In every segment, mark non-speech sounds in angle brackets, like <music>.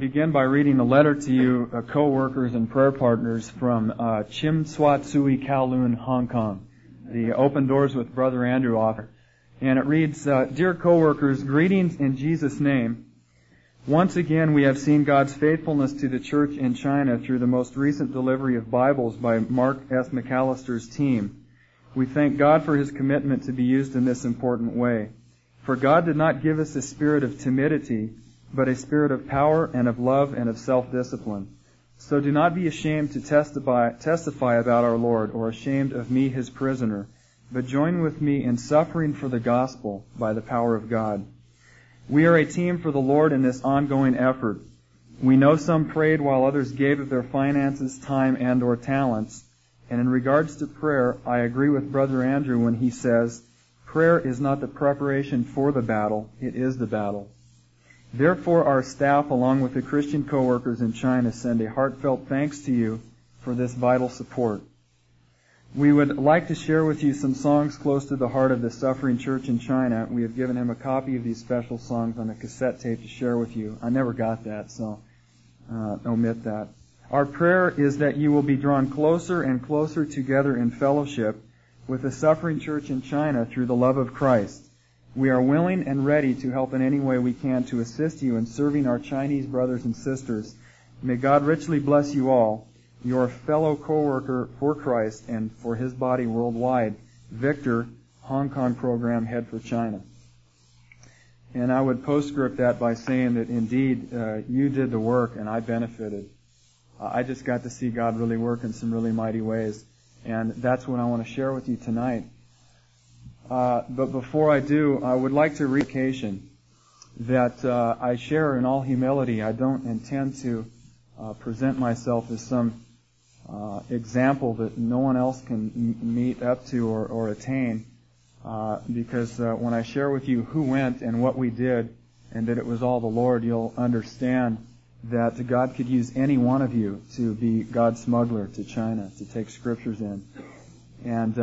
begin by reading a letter to you, uh, co-workers and prayer partners from uh, Chim Tsui Kowloon, Hong Kong, the Open Doors with Brother Andrew author. And it reads, uh, Dear co-workers, greetings in Jesus' name. Once again, we have seen God's faithfulness to the church in China through the most recent delivery of Bibles by Mark S. Macallister's team. We thank God for his commitment to be used in this important way. For God did not give us a spirit of timidity, but a spirit of power and of love and of self-discipline. So do not be ashamed to testify, testify about our Lord or ashamed of me, his prisoner, but join with me in suffering for the gospel by the power of God. We are a team for the Lord in this ongoing effort. We know some prayed while others gave of their finances, time, and or talents. And in regards to prayer, I agree with Brother Andrew when he says, prayer is not the preparation for the battle, it is the battle. Therefore, our staff, along with the Christian co-workers in China, send a heartfelt thanks to you for this vital support. We would like to share with you some songs close to the heart of the suffering church in China. We have given him a copy of these special songs on a cassette tape to share with you. I never got that, so uh, omit that. Our prayer is that you will be drawn closer and closer together in fellowship with the suffering church in China through the love of Christ. We are willing and ready to help in any way we can to assist you in serving our Chinese brothers and sisters. May God richly bless you all, your fellow co-worker for Christ and for His body worldwide, Victor, Hong Kong program head for China. And I would postscript that by saying that indeed uh, you did the work and I benefited. Uh, I just got to see God really work in some really mighty ways. And that's what I want to share with you tonight. Uh, but before I do, I would like to read that uh, I share in all humility. I don't intend to uh, present myself as some uh, example that no one else can m- meet up to or, or attain, uh, because when I share with you who went and what we did, and that it was all the Lord, you'll understand that God could use any one of you to be God's smuggler to China, to take scriptures in. And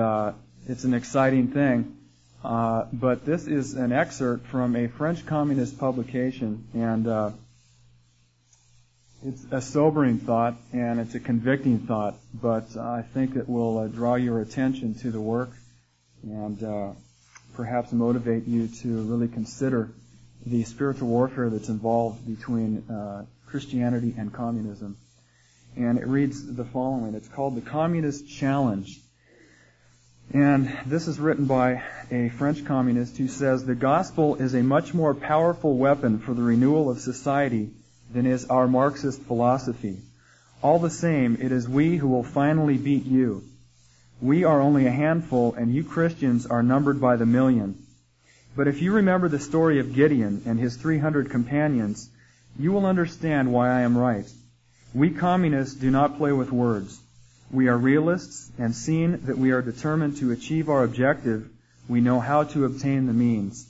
it's an exciting thing. Uh, but this is an excerpt from a French communist publication, and uh, it's a sobering thought and it's a convicting thought, but I think it will uh, draw your attention to the work and uh, perhaps motivate you to really consider the spiritual warfare that's involved between uh, Christianity and communism. And it reads the following. It's called The Communist Challenge. And this is written by a French communist who says the gospel is a much more powerful weapon for the renewal of society than is our Marxist philosophy. All the same, it is we who will finally beat you. We are only a handful and you Christians are numbered by the million. But if you remember the story of Gideon and his 300 companions, you will understand why I am right. We communists do not play with words. We are realists, and seeing that we are determined to achieve our objective, we know how to obtain the means.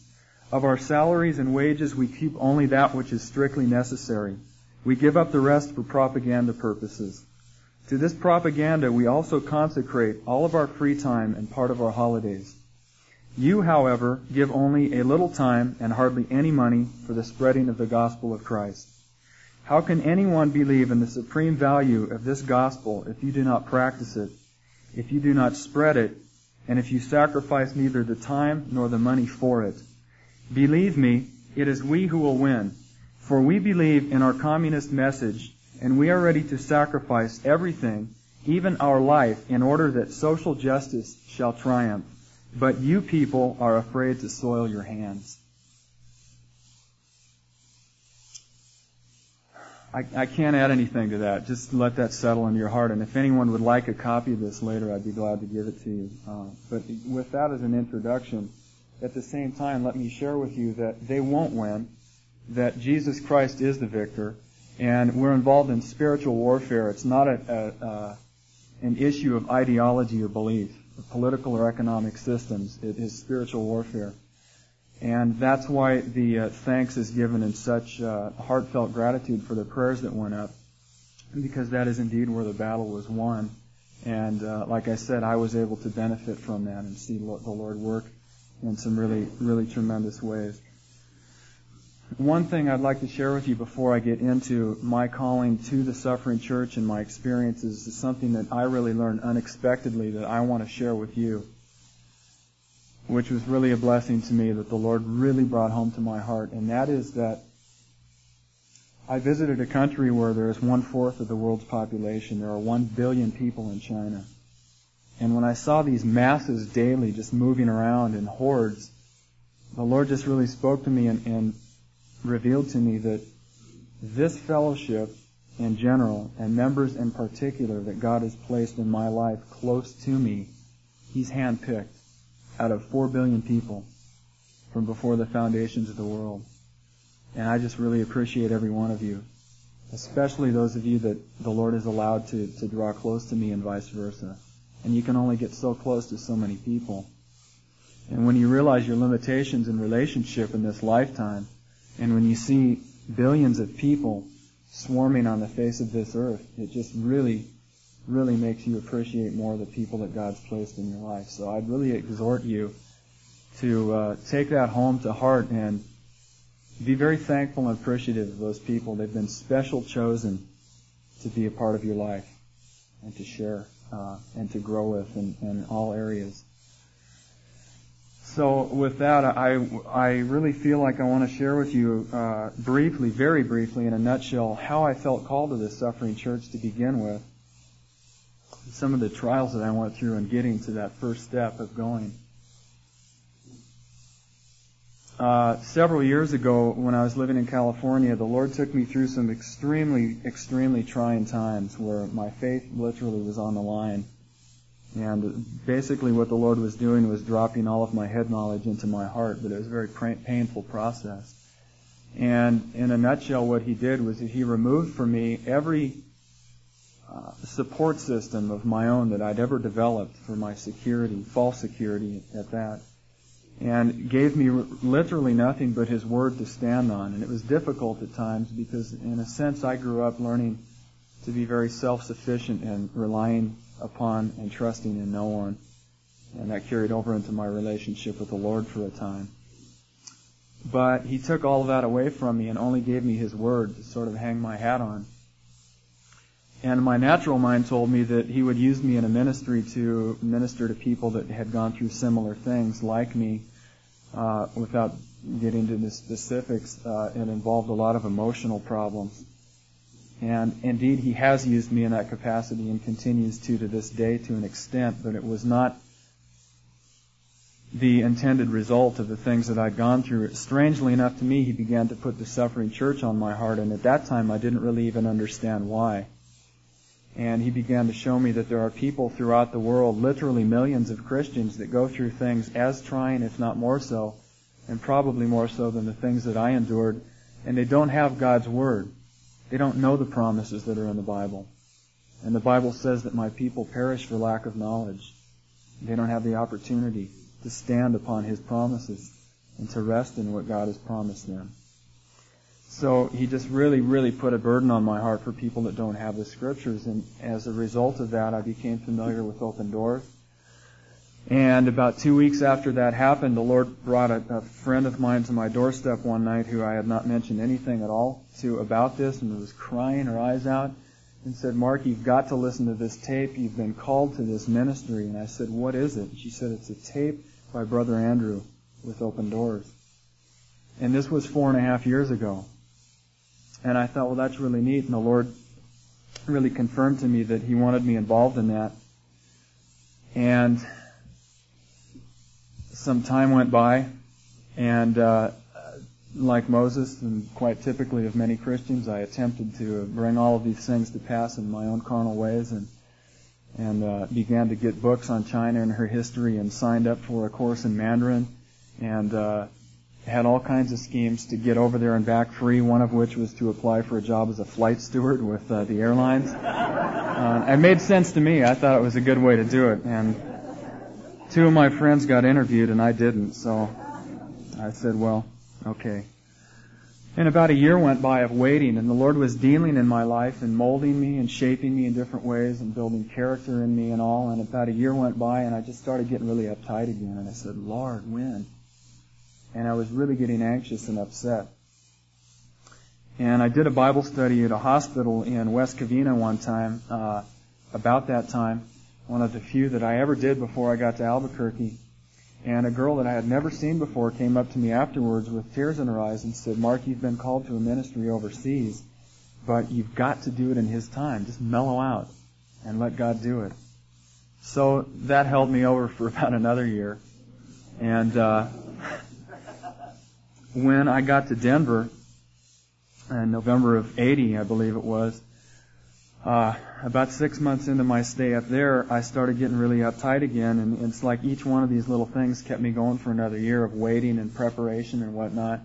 Of our salaries and wages, we keep only that which is strictly necessary. We give up the rest for propaganda purposes. To this propaganda, we also consecrate all of our free time and part of our holidays. You, however, give only a little time and hardly any money for the spreading of the gospel of Christ. How can anyone believe in the supreme value of this gospel if you do not practice it, if you do not spread it, and if you sacrifice neither the time nor the money for it? Believe me, it is we who will win, for we believe in our communist message, and we are ready to sacrifice everything, even our life, in order that social justice shall triumph. But you people are afraid to soil your hands. I, I can't add anything to that. Just let that settle in your heart. And if anyone would like a copy of this later, I'd be glad to give it to you. Uh, but with that as an introduction, at the same time, let me share with you that they won't win, that Jesus Christ is the victor, and we're involved in spiritual warfare. It's not a, a, a an issue of ideology or belief, or political or economic systems. It is spiritual warfare. And that's why the uh, thanks is given in such uh, heartfelt gratitude for the prayers that went up, because that is indeed where the battle was won. And uh, like I said, I was able to benefit from that and see the Lord work in some really, really tremendous ways. one thing I'd like to share with you before I get into my calling to the suffering church and my experiences is something that I really learned unexpectedly that I want to share with you, which was really a blessing to me that the Lord really brought home to my heart, and that is that I visited a country where there is one fourth of the world's population. There are one billion people in China. And when I saw these masses daily just moving around in hordes, the Lord just really spoke to me and, and revealed to me that this fellowship in general and members in particular that God has placed in my life close to me, He's handpicked out of four billion people from before the foundations of the world. And I just really appreciate every one of you, especially those of you that the Lord has allowed to, to draw close to me and vice versa. And you can only get so close to so many people. And when you realize your limitations in relationship in this lifetime, and when you see billions of people swarming on the face of this earth, it just really, really makes you appreciate more the people that God's placed in your life. So I'd really exhort you to uh, take that home to heart and be very thankful and appreciative of those people. They've been special chosen to be a part of your life and to share uh, and to grow with in, in all areas. So with that, I, I really feel like I want to share with you uh, briefly, very briefly, in a nutshell, how I felt called to this suffering church to begin with. Some of the trials that I went through in getting to that first step of going. Uh, several years ago, when I was living in California, the Lord took me through some extremely, extremely trying times where my faith literally was on the line. And basically what the Lord was doing was dropping all of my head knowledge into my heart, but it was a very painful process. And in a nutshell, what he did was that he removed from me every uh, support system of my own that I'd ever developed for my security, false security at that, and gave me literally nothing but his word to stand on. And it was difficult at times because, in a sense, I grew up learning to be very self-sufficient and relying upon and trusting in no one. And that carried over into my relationship with the Lord for a time. But He took all of that away from me and only gave me His Word to sort of hang my hat on. And my natural mind told me that He would use me in a ministry to minister to people that had gone through similar things like me, uh, without getting into the specifics. Uh, it involved a lot of emotional problems. And indeed, he has used me in that capacity and continues to to this day to an extent, but it was not the intended result of the things that I'd gone through. Strangely enough to me, he began to put the suffering church on my heart, and at that time I didn't really even understand why. And he began to show me that there are people throughout the world, literally millions of Christians, that go through things as trying, if not more so, and probably more so than the things that I endured, and they don't have God's Word. They don't know the promises that are in the Bible. And the Bible says that my people perish for lack of knowledge. They don't have the opportunity to stand upon His promises and to rest in what God has promised them. So he just really, really put a burden on my heart for people that don't have the scriptures. And as a result of that, I became familiar with open doors. And about two weeks after that happened, the Lord brought a, a, friend of mine to my doorstep one night who I had not mentioned anything at all to about this and was crying her eyes out and said, Mark, you've got to listen to this tape. You've been called to this ministry. And I said, what is it? And she said, it's a tape by Brother Andrew with open doors. And this was four and a half years ago. And I thought, well, that's really neat. And the Lord really confirmed to me that He wanted me involved in that. And some time went by, and uh, like Moses, and quite typically of many Christians, I attempted to bring all of these things to pass in my own carnal ways, and and uh, began to get books on China and her history, and signed up for a course in Mandarin, and uh, had all kinds of schemes to get over there and back free. One of which was to apply for a job as a flight steward with uh, the airlines. Uh, it made sense to me. I thought it was a good way to do it, and two of my friends got interviewed and I didn't, so I said, well, okay. And about a year went by of waiting, and the Lord was dealing in my life and molding me and shaping me in different ways and building character in me and all. And about a year went by, and I just started getting really uptight again. And I said, Lord, when? And I was really getting anxious and upset. And I did a Bible study at a hospital in West Covina one time, uh, about that time, one of the few that I ever did before I got to Albuquerque. And a girl that I had never seen before came up to me afterwards with tears in her eyes and said, Mark, you've been called to a ministry overseas, but you've got to do it in His time. Just mellow out and let God do it. So that held me over for <laughs> about another year. And uh, <laughs> when I got to Denver in November of 80, I believe it was, uh, about six months into my stay up there, I started getting really uptight again, and it's like each one of these little things kept me going for another year of waiting and preparation and whatnot.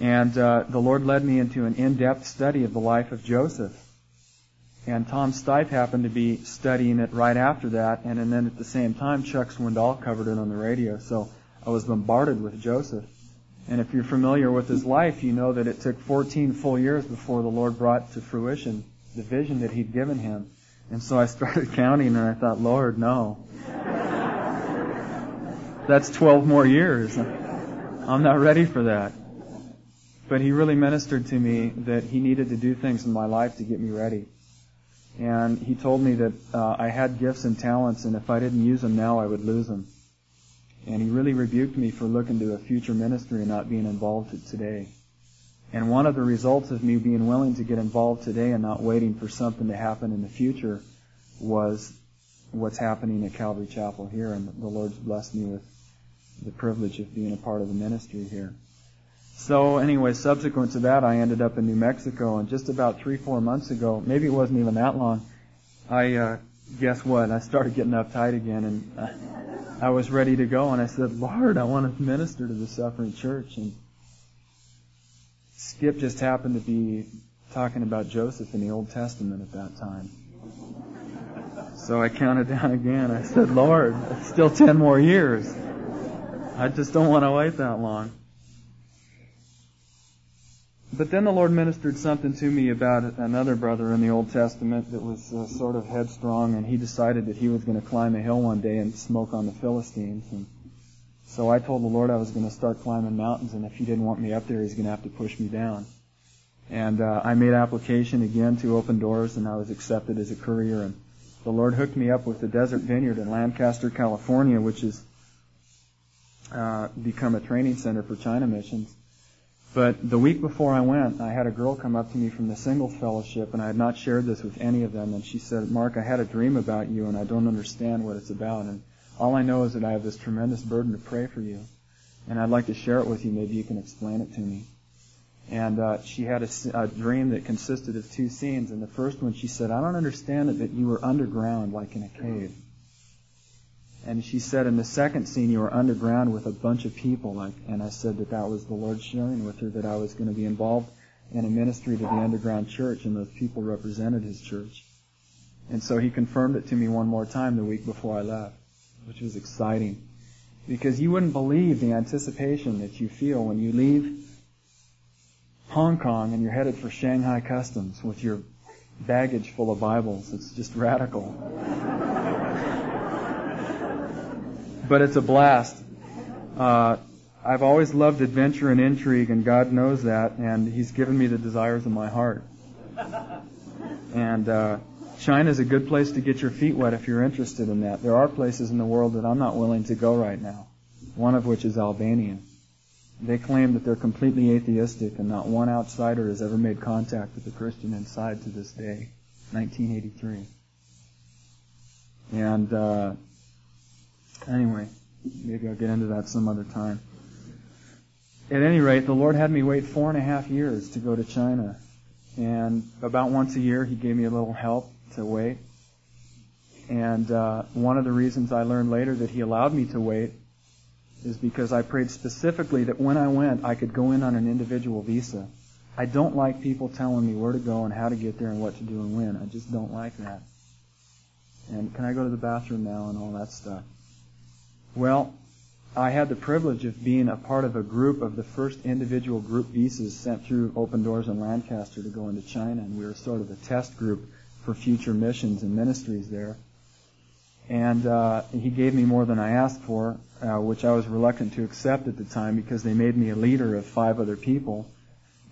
And uh, the Lord led me into an in-depth study of the life of Joseph. And Tom Stipe happened to be studying it right after that, and, and then at the same time, Chuck Swindoll covered it on the radio. So I was bombarded with Joseph. And if you're familiar with his life, you know that it took 14 full years before the Lord brought to fruition the vision that he'd given him. And so I started <laughs> counting and I thought, Lord, no. That's 12 more years. I'm not ready for that. But he really ministered to me that he needed to do things in my life to get me ready. And he told me that uh, I had gifts and talents, and if I didn't use them now, I would lose them. And he really rebuked me for looking to a future ministry and not being involved today. And one of the results of me being willing to get involved today and not waiting for something to happen in the future was what's happening at Calvary Chapel here. And the Lord's blessed me with the privilege of being a part of the ministry here. So anyway, subsequent to that, I ended up in New Mexico, and just about three, four months ago, maybe it wasn't even that long, I, uh, guess what? I started getting uptight again, and uh, I was ready to go, and I said, Lord, I want to minister to the suffering church, and Skip just happened to be talking about Joseph in the Old Testament at that time. So I counted down again. I said, Lord, it's still ten more years. I just don't want to wait that long. But then the Lord ministered something to me about another brother in the Old Testament that was uh, sort of headstrong, and he decided that he was going to climb a hill one day and smoke on the Philistines. And so I told the Lord I was going to start climbing mountains, and if He didn't want me up there, He's going to have to push me down. And uh, I made application again to Open Doors, and I was accepted as a courier. And the Lord hooked me up with the Desert Vineyard in Lancaster, California, which has uh, become a training center for China missions. But the week before I went, I had a girl come up to me from the Singles Fellowship, and I had not shared this with any of them. And she said, "Mark, I had a dream about you, and I don't understand what it's about." And all I know is that I have this tremendous burden to pray for you, and I'd like to share it with you. Maybe you can explain it to me. And uh, she had a, a dream that consisted of two scenes. And the first one, she said, "I don't understand it that you were underground, like in a cave." And she said, in the second scene, you were underground with a bunch of people. Like, and I said that that was the Lord sharing with her that I was going to be involved in a ministry to the underground church, and those people represented His church. And so He confirmed it to me one more time the week before I left which was exciting. Because you wouldn't believe the anticipation that you feel when you leave Hong Kong and you're headed for Shanghai Customs with your baggage full of Bibles. It's just radical. But it's a blast. Uh, I've always loved adventure and intrigue, and God knows that, and He's given me the desires of my heart. And uh, China is a good place to get your feet wet if you're interested in that. There are places in the world that I'm not willing to go right now, one of which is Albania. They claim that they're completely atheistic and not one outsider has ever made contact with a Christian inside to this day. 1983. And, uh, anyway, maybe I'll get into that some other time. At any rate, the Lord had me wait four and a half years to go to China. And about once a year, He gave me a little help to wait. And uh, one of the reasons I learned later that he allowed me to wait is because I prayed specifically that when I went, I could go in on an individual visa. I don't like people telling me where to go and how to get there and what to do and when. I just don't like that. And can I go to the bathroom now and all that stuff? Well, I had the privilege of being a part of a group of the first individual group visas sent through Open Doors in Lancaster to go into China, and we were sort of a test group for future missions and ministries there. And uh, he gave me more than I asked for, uh, which I was reluctant to accept at the time because they made me a leader of five other people.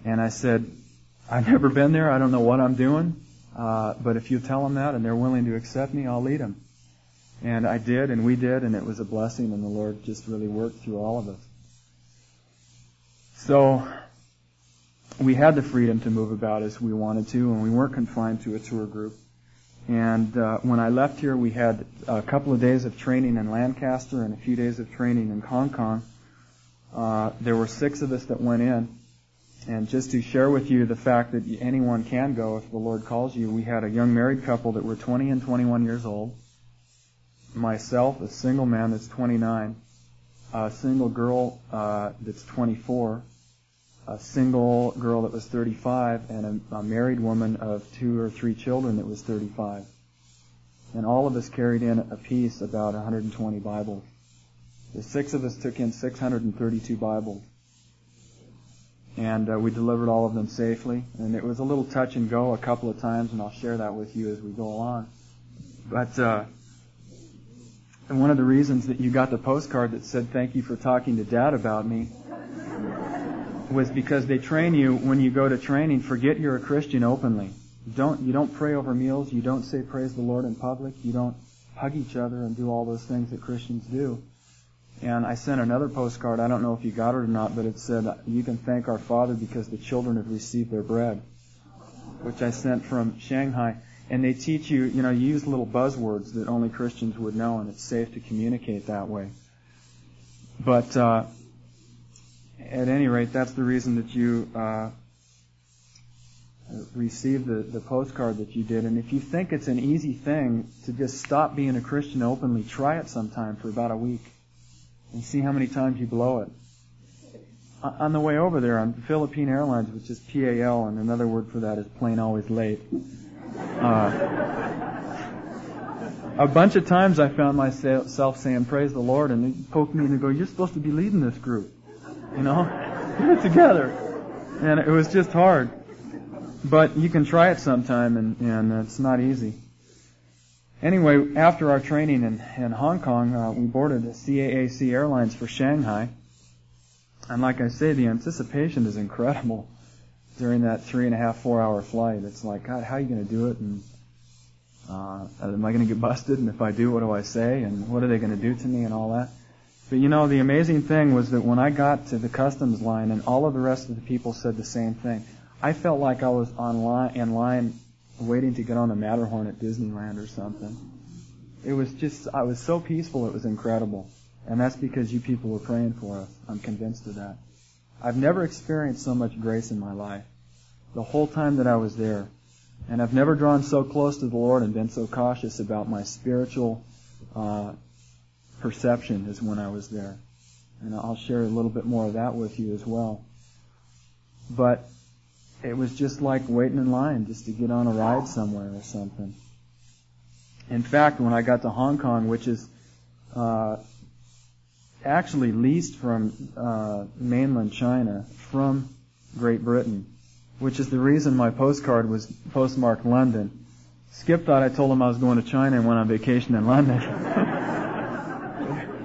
And I said, I've never been there. I don't know what I'm doing. Uh, but if you tell them that and they're willing to accept me, I'll lead them. And I did, and we did, and it was a blessing, and the Lord just really worked through all of us. So, we had the freedom to move about as we wanted to, and we weren't confined to a tour group. And uh, when I left here, we had a couple of days of training in Lancaster and a few days of training in Hong Kong. Uh, there were six of us that went in. And just to share with you the fact that anyone can go if the Lord calls you, we had a young married couple that were 20 and 21 years old. Myself, a single man that's 29. A single girl uh, that's 24 a single girl that was 35 and a, a married woman of two or three children that was 35. And all of us carried in a piece about 120 Bibles. The six of us took in 632 Bibles. And uh, we delivered all of them safely. And it was a little touch and go a couple of times, and I'll share that with you as we go along. But uh, and one of the reasons that you got the postcard that said, thank you for talking to Dad about me was because they train you when you go to training, forget you're a Christian openly. Don't, you don't pray over meals. You don't say praise the Lord in public. You don't hug each other and do all those things that Christians do. And I sent another postcard. I don't know if you got it or not, but it said, you can thank our Father because the children have received their bread, which I sent from Shanghai. And they teach you, you know, you use little buzzwords that only Christians would know, and it's safe to communicate that way. But, uh, at any rate, that's the reason that you uh, received the, the postcard that you did. And if you think it's an easy thing to just stop being a Christian openly, try it sometime for about a week and see how many times you blow it. On the way over there on Philippine Airlines, which is PAL, and another word for that is plane always late. Uh, a bunch of times I found myself saying, praise the Lord, and they poke me and they go, you're supposed to be leading this group. You know? <laughs> Get it together. And it was just hard. But you can try it sometime, and, and it's not easy. Anyway, after our training in, in Hong Kong, uh, we boarded a CAAC Airlines for Shanghai. And like I say, the anticipation is incredible during that three and a half, four hour flight. It's like, God, how are you going to do it? And uh, am I going to get busted? And if I do, what do I say? And what are they going to do to me? And all that. But you know, the amazing thing was that when I got to the customs line and all of the rest of the people said the same thing, I felt like I was on line, in line waiting to get on the Matterhorn at Disneyland or something. It was just, I was so peaceful, it was incredible. And that's because you people were praying for us. I'm convinced of that. I've never experienced so much grace in my life. The whole time that I was there. And I've never drawn so close to the Lord and been so cautious about my spiritual uh, perception as when I was there. And I'll share a little bit more of that with you as well. But it was just like waiting in line just to get on a ride somewhere or something. In fact, when I got to Hong Kong, which is uh, actually leased from uh, mainland China from Great Britain, which is the reason my postcard was postmarked London. Skip thought I told him I was going to China and went on vacation in London. <laughs>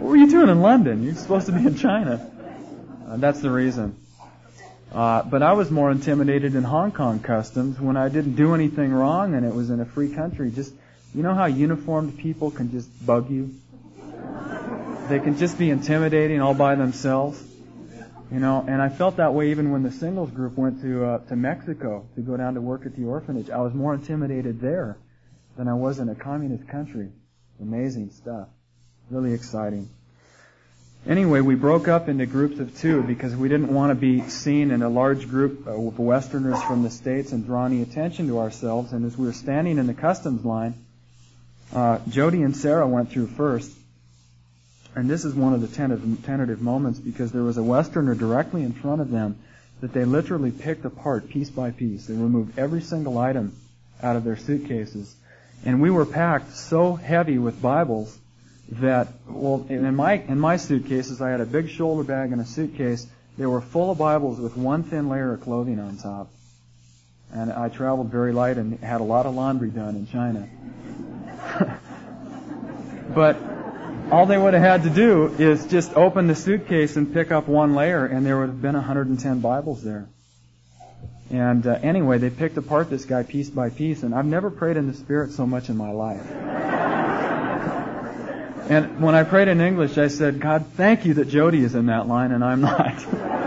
What were you doing in London? You're supposed to be in China. Uh, that's the reason. Uh, but I was more intimidated in Hong Kong customs when I didn't do anything wrong and it was in a free country. Just, you know how uniformed people can just bug you? They can just be intimidating all by themselves. You know, and I felt that way even when the singles group went to uh, to Mexico to go down to work at the orphanage. I was more intimidated there than I was in a communist country. Amazing stuff. Really exciting. Anyway, we broke up into groups of two because we didn't want to be seen in a large group of Westerners from the States and draw any attention to ourselves. And as we were standing in the customs line, uh, Jody and Sarah went through first. And this is one of the tentative, tentative moments because there was a Westerner directly in front of them that they literally picked apart piece by piece. They removed every single item out of their suitcases. And we were packed so heavy with Bibles that well in my in my suitcases I had a big shoulder bag and a suitcase. They were full of Bibles with one thin layer of clothing on top. And I traveled very light and had a lot of laundry done in China. <laughs> but all they would have had to do is just open the suitcase and pick up one layer and there would have been 110 Bibles there. And uh, anyway, they picked apart this guy piece by piece, and I've never prayed in the Spirit so much in my life. <laughs> and when I prayed in English, I said, God, thank you that Jody is in that line and I'm not. <laughs>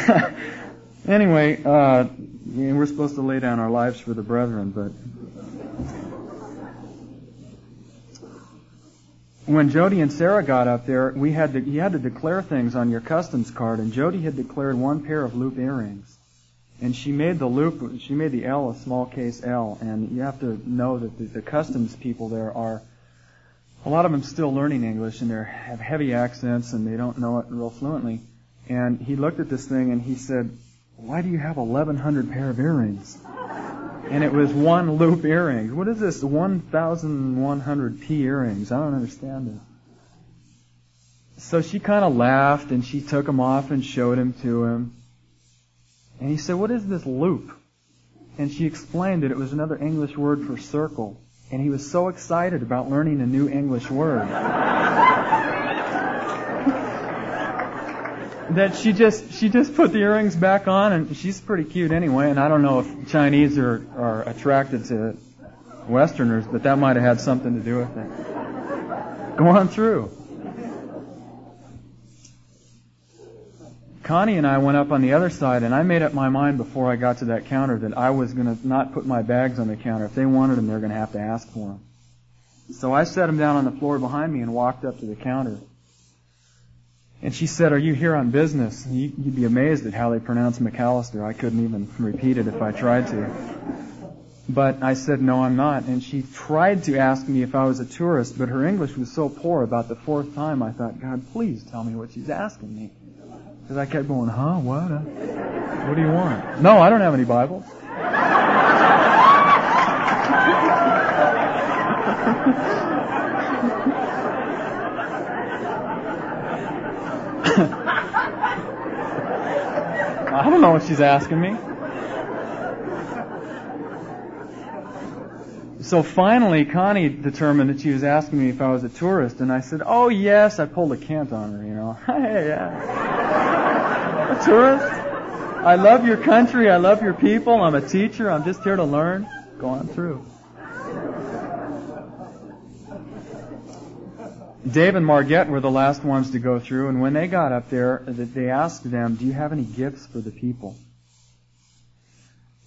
<laughs> anyway, uh, we're supposed to lay down our lives for the brethren, but when Jody and Sarah got up there, we had to, you had to declare things on your customs card, and Jody had declared one pair of loop earrings. And she made the loop, she made the L a small case L, and you have to know that the, the customs people there are, a lot of them still learning English, and they have heavy accents, and they don't know it real fluently. And he looked at this thing and he said, why do you have 1100 pair of earrings? And it was one loop earrings. What is this? 1100 P earrings. I don't understand it. So she kind of laughed and she took them off and showed him to him. And he said, what is this loop? And she explained that it was another English word for circle. And he was so excited about learning a new English word. That she just she just put the earrings back on, and she's pretty cute anyway. And I don't know if Chinese are are attracted to Westerners, but that might have had something to do with it. Go on through. Connie and I went up on the other side, and I made up my mind before I got to that counter that I was going to not put my bags on the counter. If they wanted them, they're going to have to ask for them. So I set them down on the floor behind me and walked up to the counter. And she said, Are you here on business? You'd be amazed at how they pronounce Macallister. I couldn't even repeat it if I tried to. But I said, No, I'm not. And she tried to ask me if I was a tourist, but her English was so poor about the fourth time I thought, God, please tell me what she's asking me. Because I kept going, Huh? What? Uh, what do you want? No, I don't have any Bibles. <laughs> I don't know what she's asking me. So finally, Connie determined that she was asking me if I was a tourist, and I said, "Oh yes." I pulled a cant on her, you know. <laughs> hey, yeah. A tourist? I love your country. I love your people. I'm a teacher. I'm just here to learn. Go on through. Dave and Margette were the last ones to go through, and when they got up there, they asked them, Do you have any gifts for the people?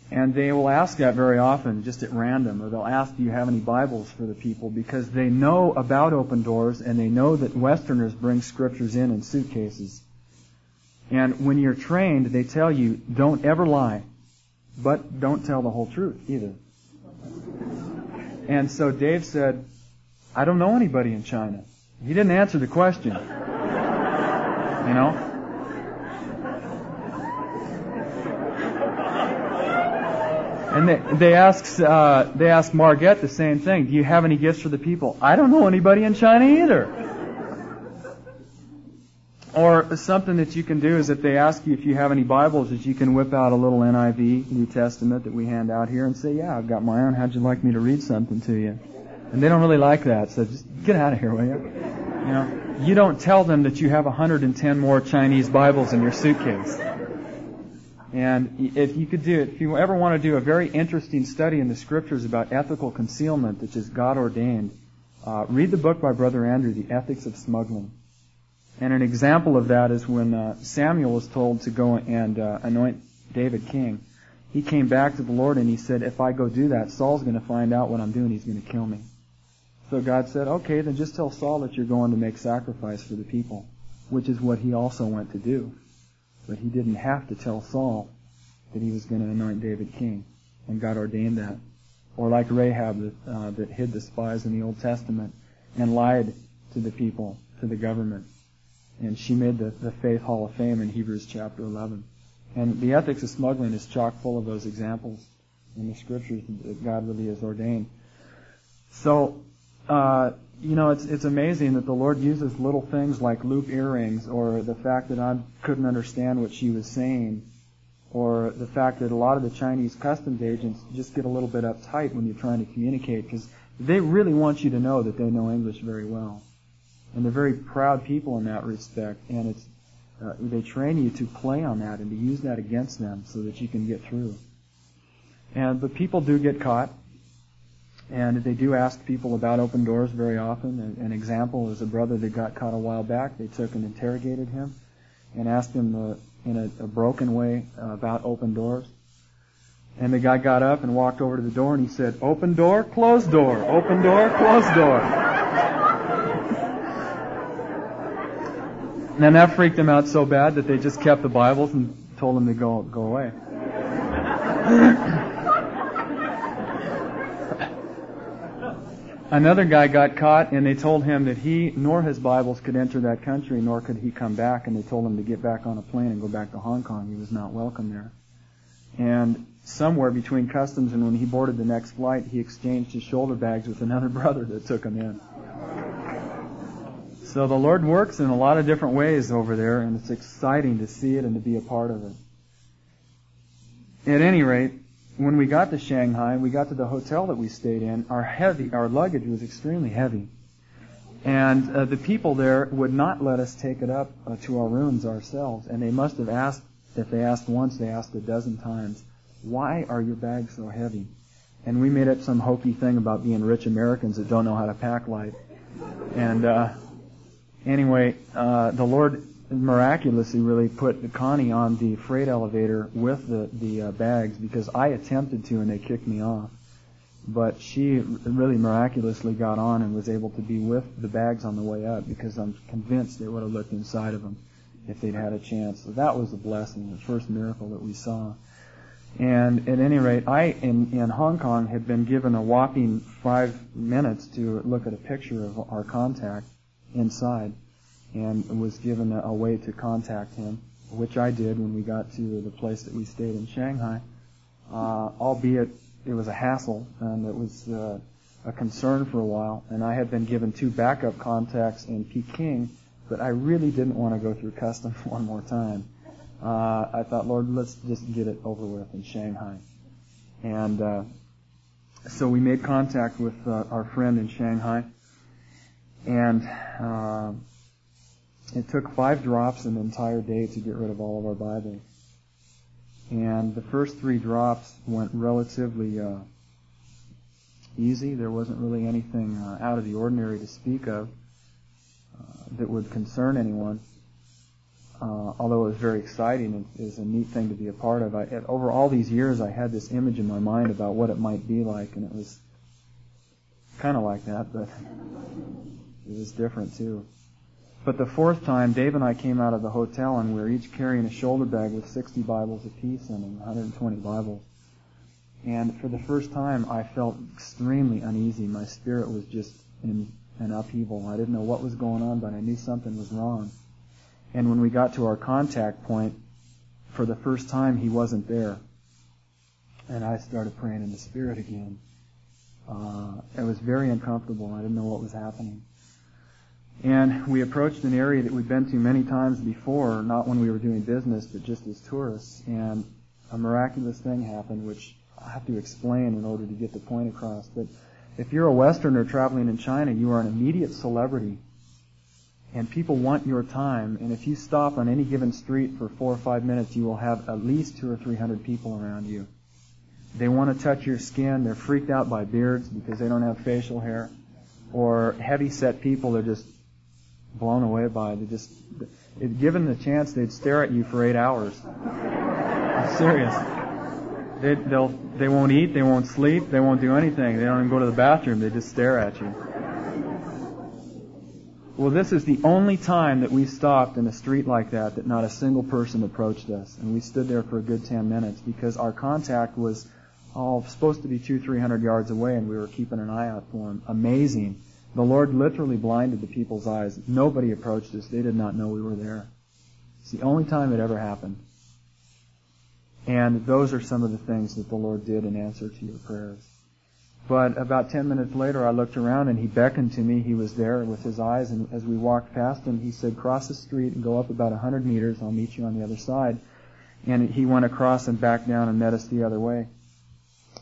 And they will ask that very often, just at random, or they'll ask, Do you have any Bibles for the people? Because they know about open doors, and they know that Westerners bring scriptures in in suitcases. And when you're trained, they tell you, Don't ever lie, but don't tell the whole truth either. And so Dave said, I don't know anybody in China. He didn't answer the question. You know? And they, they ask uh, they ask Margette the same thing. Do you have any gifts for the people? I don't know anybody in China either. Or something that you can do is if they ask you if you have any Bibles, is you can whip out a little NIV, New Testament that we hand out here, and say, "Yeah, I've got my own. How'd you like me to read something to you?" And they don't really like that, so just get out of here, will you? You know, you don't tell them that you have 110 more Chinese Bibles in your suitcase. And if you could do it, if you ever want to do a very interesting study in the scriptures about ethical concealment, which is God ordained, uh, read the book by Brother Andrew, The Ethics of Smuggling. And an example of that is when uh, Samuel was told to go and uh, anoint David king. He came back to the Lord and he said, if I go do that, Saul's going to find out what I'm doing. He's going to kill me. So God said, okay, then just tell Saul that you're going to make sacrifice for the people, which is what he also went to do. But he didn't have to tell Saul that he was going to anoint David king, and God ordained that. Or like Rahab that, uh, that hid the spies in the Old Testament and lied to the people, to the government. And she made the, the Faith Hall of Fame in Hebrews chapter 11. And the ethics of smuggling is chock full of those examples in the scriptures that God really has ordained. So uh, you know, it's it's amazing that the Lord uses little things like loop earrings, or the fact that I couldn't understand what she was saying, or the fact that a lot of the Chinese customs agents just get a little bit uptight when you're trying to communicate because they really want you to know that they know English very well, and they're very proud people in that respect. And it's uh, they train you to play on that and to use that against them so that you can get through. And but people do get caught, and they do ask people about open doors very often. An, example is a brother that got caught a while back. They took and interrogated him and asked him uh, in a, a broken way uh, about open doors. And the guy got up and walked over to the door and he said, "Open door, closed door. Open door, closed door." And that freaked them out so bad that they just kept the Bibles and told them to go go away. <laughs> Another guy got caught and they told him that he nor his Bibles could enter that country nor could he come back and they told him to get back on a plane and go back to Hong Kong. He was not welcome there. And somewhere between customs and when he boarded the next flight, he exchanged his shoulder bags with another <laughs> brother that took him in. So the Lord works in a lot of different ways over there, and it's exciting to see it and to be a part of it. At any rate, when we got to Shanghai, we got to the hotel that we stayed in. Our heavy, our luggage was extremely heavy, and uh, the people there would not let us take it up uh, to our rooms ourselves. And they must have asked, if they asked once, they asked a dozen times, "Why are your bags so heavy?" And we made up some hokey thing about being rich Americans that don't know how to pack light, and. Uh, anyway, uh, the Lord miraculously really put Connie on the freight elevator with the the uh, bags because I attempted to and they kicked me off. But she really miraculously got on and was able to be with the bags on the way up because I'm convinced they would have looked inside of them if they'd had a chance. So that was a blessing, the first miracle that we saw. And at any rate, I in, in Hong Kong had been given a whopping five minutes to look at a picture of our contact inside and was given a, a, way to contact him, which I did when we got to the place that we stayed in Shanghai, uh, albeit it was a hassle and it was uh, a concern for a while. And I had been given two backup contacts in Peking, but I really didn't want to go through customs <laughs> one more time. Uh, I thought, Lord, let's just get it over with in Shanghai. And uh, so we made contact with uh, our friend in Shanghai and uh, it took five drops an entire day to get rid of all of our Bibles. And the first three drops went relatively uh, easy. There wasn't really anything uh, out of the ordinary to speak of uh, that would concern anyone. Uh, although it was very exciting, it is a neat thing to be a part of. I, over all these years, I had this image in my mind about what it might be like, and it was kind of like that, but <laughs> it was different too. But the fourth time, Dave and I came out of the hotel and we were each carrying a shoulder bag with 60 Bibles apiece in them, 120 Bibles. And for the first time, I felt extremely uneasy. My spirit was just in an upheaval. I didn't know what was going on, but I knew something was wrong. And when we got to our contact point, for the first time, he wasn't there. And I started praying in the spirit again. Uh, it was very uncomfortable. I didn't know what was happening. And we approached an area that we'd been to many times before, not when we were doing business, but just as tourists. And a miraculous thing happened, which I have to explain in order to get the point across. But if you're a Westerner traveling in China, you are an immediate celebrity. And people want your time. And if you stop on any given street for four or five minutes, you will have at least two or three hundred people around you. They want to touch your skin. They're freaked out by beards because they don't have facial hair. Or heavy set people, they're just blown away by. They just, if given the chance, they'd stare at you for eight hours. I'm serious. They, they'll, they won't eat, they won't sleep, they won't do anything. They don't even go to the bathroom. They just stare at you. Well, this is the only time that we stopped in a street like that that not a single person approached us. And we stood there for a good 10 minutes because our contact was all supposed to be two, three hundred yards away and we were keeping an eye out for him. Amazing. The Lord literally blinded the people's eyes. Nobody approached us. They did not know we were there. It's the only time it ever happened. And those are some of the things that the Lord did in answer to your prayers. But about 10 minutes later, I looked around and he beckoned to me. He was there with his eyes. And as we walked past him, he said, cross the street and go up about a 100 meters. I'll meet you on the other side. And he went across and back down and met us the other way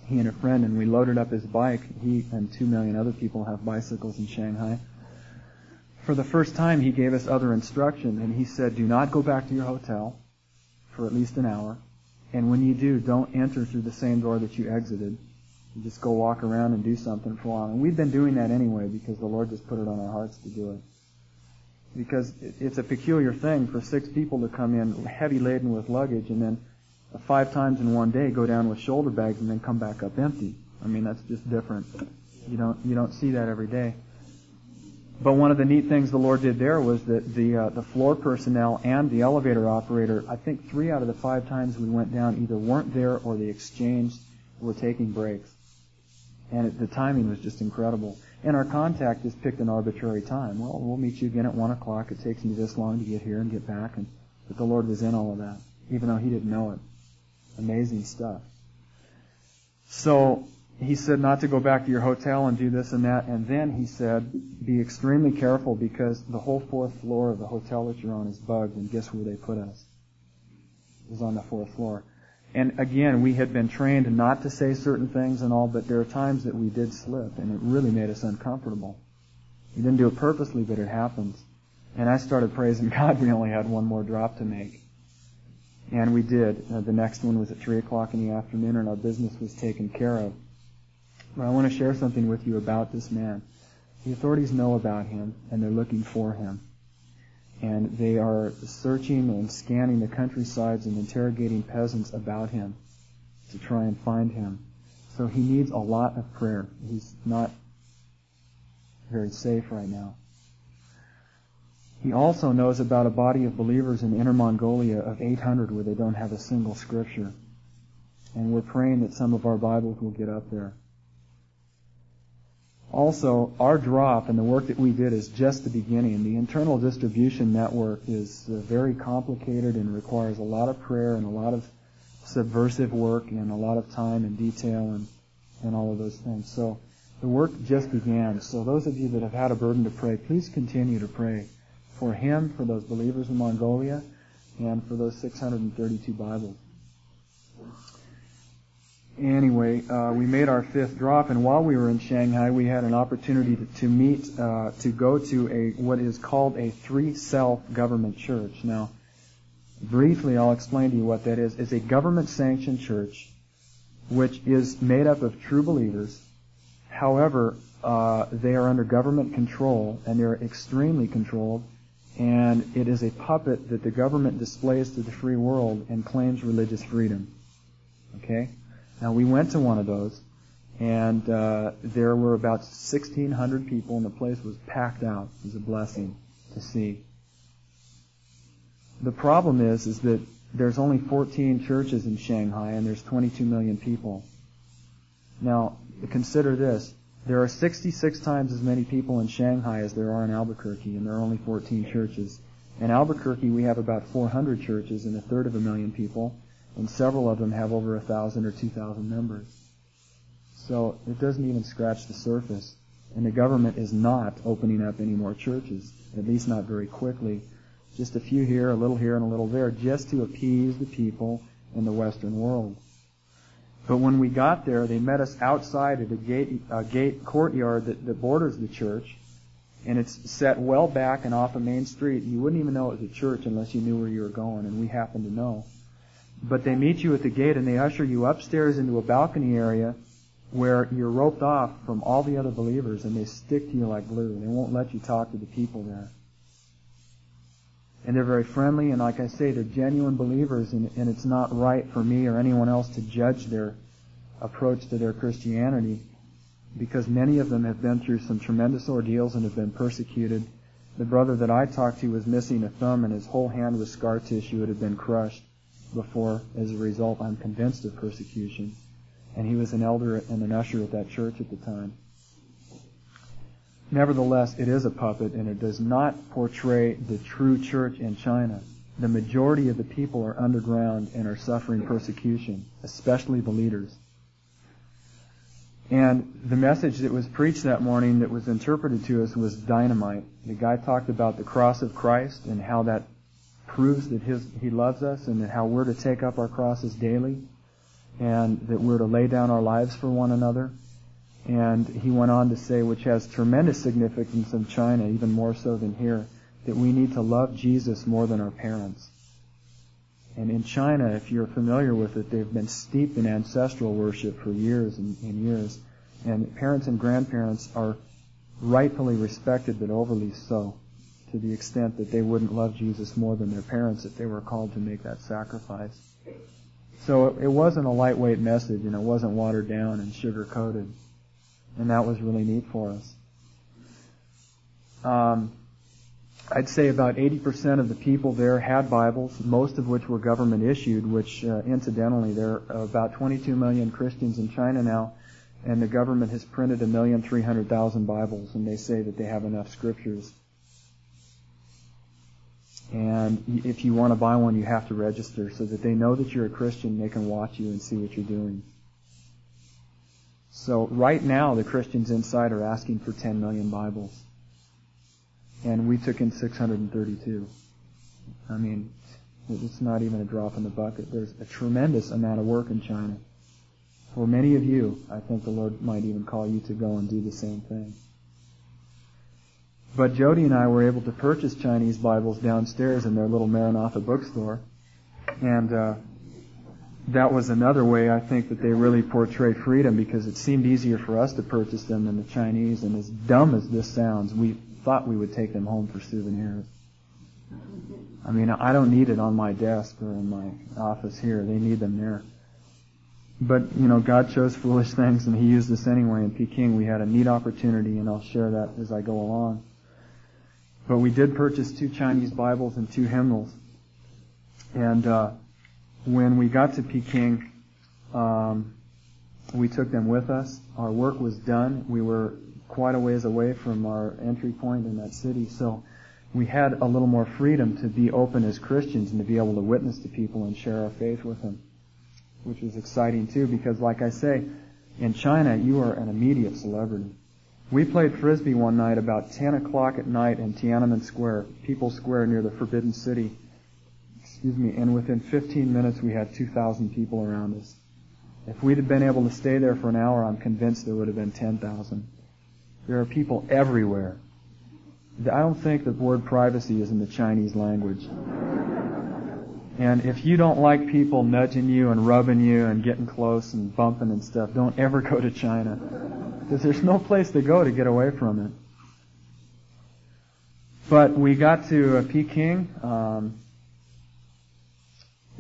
he and a friend, and we loaded up his bike. He and two million other people have bicycles in Shanghai. for the first time, he gave us other instruction, and he said, do not go back to your hotel for at least an hour. And when you do, don't enter through the same door that you exited. You just go walk around and do something for a while. And we've been doing that anyway because the Lord just put it on our hearts to do it. Because it's a peculiar thing for six people to come in heavy laden with luggage and then five times in one day go down with shoulder bags and then come back up empty. I mean, that's just different. You don't, you don't see that every day. But one of the neat things the Lord did there was that the uh, the floor personnel and the elevator operator, I think three out of the five times we went down either weren't there or they exchanged were taking breaks. And it, the timing was just incredible. And our contact just picked an arbitrary time. Well, we'll meet you again at one o'clock. It takes me this long to get here and get back. And but the Lord was in all of that, even though He didn't know it. Amazing stuff. So he said not to go back to your hotel and do this and that. And then he said, be extremely careful because the whole fourth floor of the hotel that you're on is bugged. And guess where they put us? It was on the fourth floor. And again, we had been trained not to say certain things and all, but there are times that we did slip and it really made us uncomfortable. We didn't do it purposely, but it happens. And I started praising <laughs> God we only had one more drop to make. And we did. Uh, the next one was at 3 o'clock in the afternoon and our business was taken care of. But I want to share something with you about this man. The authorities know about him and they're looking for him. And they are searching and scanning the countrysides and interrogating peasants about him to try and find him. So he needs a lot of prayer. He's not very safe right now. He also knows about a body of believers in Inner Mongolia of 800 where they don't have a single scripture. And we're praying that some of our Bibles will get up there. Also, our drop and the work that we did is just the beginning. The internal distribution network is uh, very complicated and requires a lot of prayer and a lot of subversive work and a lot of time and detail and, and all of those things. So the work just began. So those of you that have had a burden to pray, please continue to pray for him, for those believers in Mongolia, and for those 632 Bibles anyway, uh, we made our fifth drop, and while we were in Shanghai, we had an opportunity to, to meet, uh, to go to a what is called a Three-Self government church. Now, briefly, I'll explain to you what that is. It's a government-sanctioned church, which is made up of true believers. However, uh, they are under government control, and they're extremely controlled. And it is a puppet that the government displays to the free world and claims religious freedom. Okay? Now we went to one of those, and uh, there were about 1,600 people, and the place was packed out. It was a blessing to see. The problem is, is that there's only 14 churches in Shanghai, and there's 22 million people. Now, consider this. There are 66 times as many people in Shanghai as there are in Albuquerque, and there are only 14 churches. In Albuquerque, we have about 400 churches and a third of a million people and several of them have over a thousand or two thousand members. So it doesn't even scratch the surface. And the government is not opening up any more churches, at least not very quickly. Just a few here, a little here, and a little there, just to appease the people in the Western world. But when we got there, they met us outside at a gate, a gate courtyard that, that borders the church, and it's set well back and off a main street. You wouldn't even know it was a church unless you knew where you were going, and we happened to know. But they meet you at the gate and they usher you upstairs into a balcony area where you're roped off from all the other believers and they stick to you like glue. They won't let you talk to the people there. And they're very friendly and like I say, they're genuine believers and, and it's not right for me or anyone else to judge their approach to their Christianity because many of them have been through some tremendous ordeals and have been persecuted. The brother that I talked to was missing a thumb and his whole hand was scar tissue. It had been crushed before, as a result, I'm convinced of persecution. And he was an elder and an usher at that church at the time. Nevertheless, it is a puppet and it does not portray the true church in China. The majority of the people are underground and are suffering persecution, especially the leaders. And the message that was preached that morning that was interpreted to us was dynamite. The guy talked about the cross of Christ and how that proves that his, he loves us and that how we're to take up our crosses daily and that we're to lay down our lives for one another. And he went on to say, which has tremendous significance in China, even more so than here, that we need to love Jesus more than our parents. And in China, if you're familiar with it, they've been steeped in ancestral worship for years and, and years. And parents and grandparents are rightfully respected, but overly so, to the extent that they wouldn't love Jesus more than their parents if they were called to make that sacrifice. So it, it wasn't a lightweight message, and it wasn't watered down and sugar coated, and that was really neat for us. Um, I'd say about 80% of the people there had Bibles, most of which were government issued, which uh, incidentally, there are about 22 million Christians in China now, and the government has printed a million three hundred thousand Bibles, and they say that they have enough scriptures. And if you want to buy one, you have to register so that they know that you're a Christian. They can watch you and see what you're doing. So right now, the Christians inside are asking for 10 million Bibles. And we took in 632. I mean, it's not even a drop in the bucket. There's a tremendous amount of work in China. For many of you, I think the Lord might even call you to go and do the same thing. But Jody and I were able to purchase Chinese Bibles downstairs in their little Maranatha bookstore. And uh, that was another way I think that they really portray freedom because it seemed easier for us to purchase them than the Chinese. And as dumb as this sounds, we thought we would take them home for souvenirs. I mean, I don't need it on my desk or in my office here. They need them there. But, you know, God chose foolish <laughs> things and He used us anyway. In Peking, we had a neat opportunity and I'll share that as I go along. But we did purchase two Chinese Bibles and two hymnals. And, uh, when we got to Peking, um, we took them with us. Our work was done. We were quite a ways away from our entry point in that city, so we had a little more freedom to be open as Christians and to be able to witness to people and share our faith with them, which was exciting too because, like I say, in China, you are an immediate celebrity. We played frisbee one night about 10 o'clock at night in Tiananmen Square, People's Square near the Forbidden City. Excuse me, and within 15 minutes we had 2,000 people around us. If we'd have been able to stay there for an hour, I'm convinced there would have been 10,000. There are people everywhere. I don't think the word privacy is in the Chinese language. And if you don't like people nudging you and rubbing you and getting close and bumping and stuff, don't ever go to China. Because there's no place to go to get away from it. But we got to uh, Peking. Um,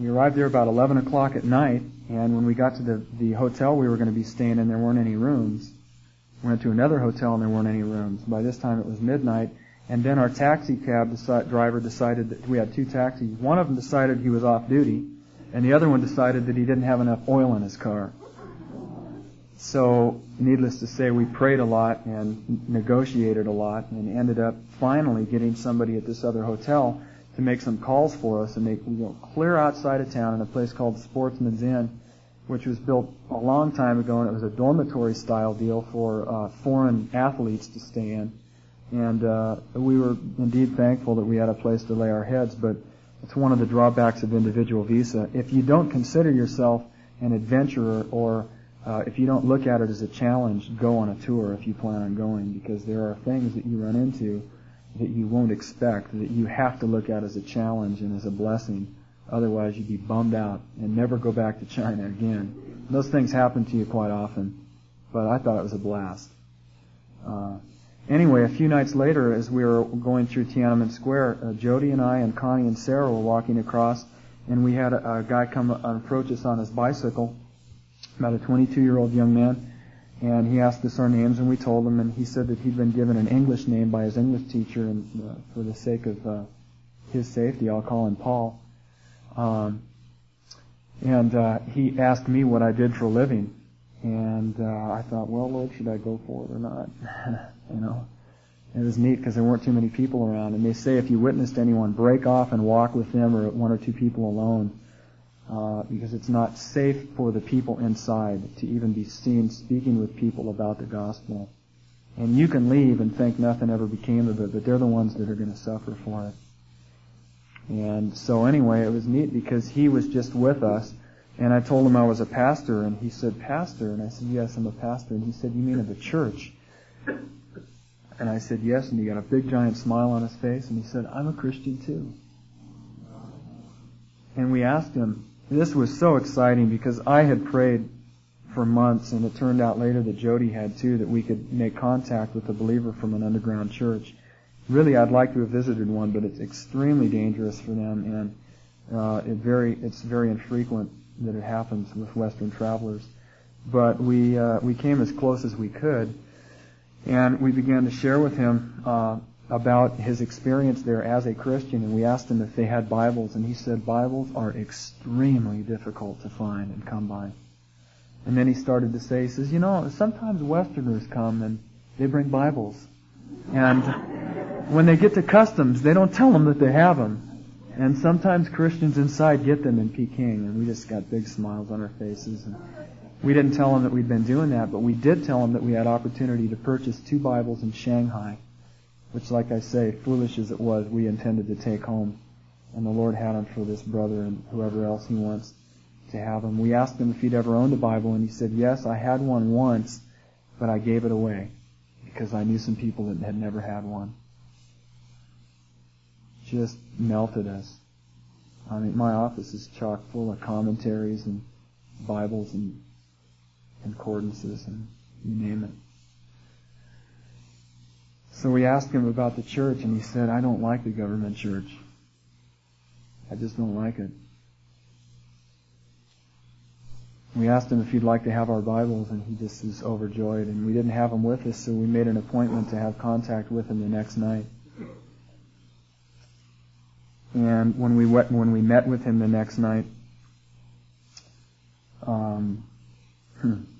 we arrived there about 11 o'clock at night, and when we got to the, the hotel we were going to be staying in, there weren't any rooms. We went to another hotel and there weren't any rooms. By this time it was midnight, and then our taxi cab deci- driver decided that we had two taxis. One of them decided he was off duty, and the other one decided that he didn't have enough oil in his car. So, needless to say, we prayed a lot and negotiated a lot and ended up finally getting somebody at this other hotel to make some calls for us and they go clear outside of town in a place called Sportsman's Inn, which was built a long time ago and it was a dormitory style deal for uh, foreign athletes to stay in. And uh, we were indeed thankful that we had a place to lay our heads, but it's one of the drawbacks of individual visa. If you don't consider yourself an adventurer or uh, if you don't look at it as a challenge, go on a tour if you plan on going, because there are things that you run into that you won't expect, that you have to look at as a challenge and as a blessing. Otherwise, you'd be bummed out and never go back to China again. Those things happen to you quite often, but I thought it was a blast. Uh, anyway, a few nights later, as we were going through Tiananmen Square, uh, Jody and I and Connie and Sarah were walking across, and we had a, a guy come approach us on his bicycle about a 22 year old young man, and he asked us our names, and we told him, and he said that he'd been given an English name by his English teacher, and uh, for the sake of uh, his safety, I'll call him Paul. Um, and uh, he asked me what I did for a living, and uh, I thought, well, Lord, should I go for it or not? <laughs> you know, it was neat because there weren't too many people around, and they say if you witnessed anyone, break off and walk with them or one or two people alone uh, because it's not safe for the people inside to even be seen speaking with people about the gospel. And you can leave and think nothing ever became of it, but they're the ones that are going to suffer for it. And so anyway, it was neat because he was just with us, And I told him I was a pastor, and he said, Pastor? And I said, Yes, I'm a pastor. And he said, You mean of a church? And I said, Yes, and he got a big giant smile on his face, and he said, I'm a Christian too. And we asked him, this was so exciting because I had prayed for months, and it turned out later that Jody had too, that we could make contact with a believer from an underground church. Really, I'd like to have visited one, but it's extremely dangerous for them, and uh, it very it's very infrequent that it happens with Western travelers. But we uh, we came as close as we could, and we began to share with him uh, about his experience there as a Christian, and we asked him if they had Bibles, and he said Bibles are extremely difficult to find and come by. And then he started to say, he says, you know, sometimes Westerners come and they bring Bibles, and when they get to customs, they don't tell them that they have them. And sometimes Christians inside get them in Peking, and we just got big smiles on our faces. And we didn't tell them that we'd been doing that, but we did tell them that we had opportunity to purchase two Bibles in Shanghai, which, like I say, foolish as it was, we intended to take home. And the Lord had them for this brother and whoever else He wants to have them. We asked him if he'd ever owned a Bible, and he said, yes, I had one once, but I gave it away because I knew some people that had never had one. Just melted us. I mean, my office is chock full of commentaries and Bibles and concordances and you name it. So we asked him about the church and he said, I don't like the government church. I just don't like it. We asked him if he'd like to have our Bibles and he just was overjoyed and we didn't have him with us so we made an appointment to have contact with him the next night. And when we went, when we met with him the next night, um, <clears throat>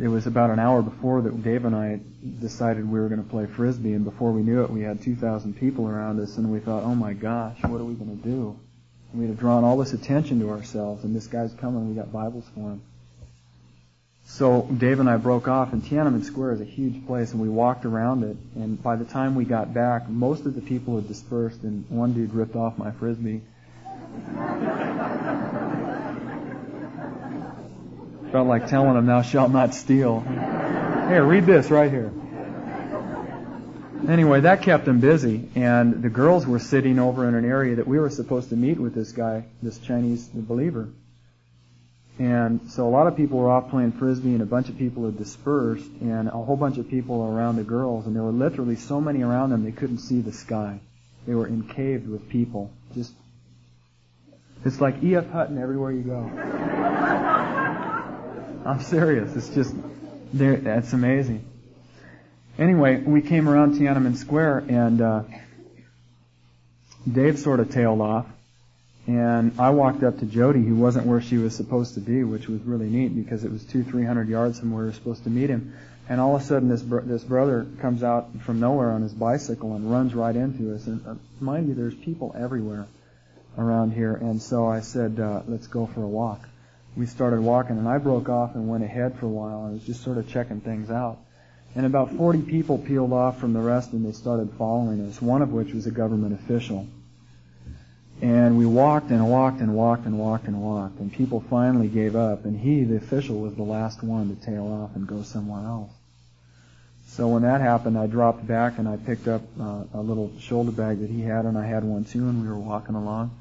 it was about an hour before that Dave and I decided we were going to play frisbee, and before we knew it, we had 2,000 people around us, and we thought, "Oh my gosh, what are we going to do?" And we had drawn all this attention to ourselves, and this guy's coming. We got Bibles for him. So Dave and I broke off, and Tiananmen Square is a huge place, and we walked around it. And by the time we got back, most of the people had dispersed, and one dude ripped off my frisbee. <laughs> Felt like telling him, "Thou shalt not steal." Here, read this right here. Anyway, that kept him busy, and the girls were sitting over in an area that we were supposed to meet with this guy, this Chinese believer. And so a lot of people were off playing frisbee, and a bunch of people had dispersed, and a whole bunch of people around the girls, and there were literally so many around them they couldn't see the sky. They were encaved with people. Just, it's like E.F. Hutton everywhere you go. I'm serious. It's just, that's amazing. Anyway, we came around Tiananmen Square, and uh, Dave sort of tailed off. And I walked up to Jody, who wasn't where she was supposed to be, which was really neat because it was two, three hundred yards from where we were supposed to meet him. And all of a sudden, this br- this brother comes out from nowhere on his bicycle and runs right into us. And uh, mind you, there's people everywhere around here. And so I said, uh, "Let's go for a walk." We started walking, and I broke off and went ahead for a while. I was just sort of checking things out. And about 40 people peeled off from the rest, and they started following us. One of which was a government official. And we walked and walked and walked and walked and walked, and people finally gave up, and he, the official, was the last one to tail off and go somewhere else. So when that happened, I dropped back and I picked up uh, a little shoulder bag that he had, and I had one too, and we were walking along.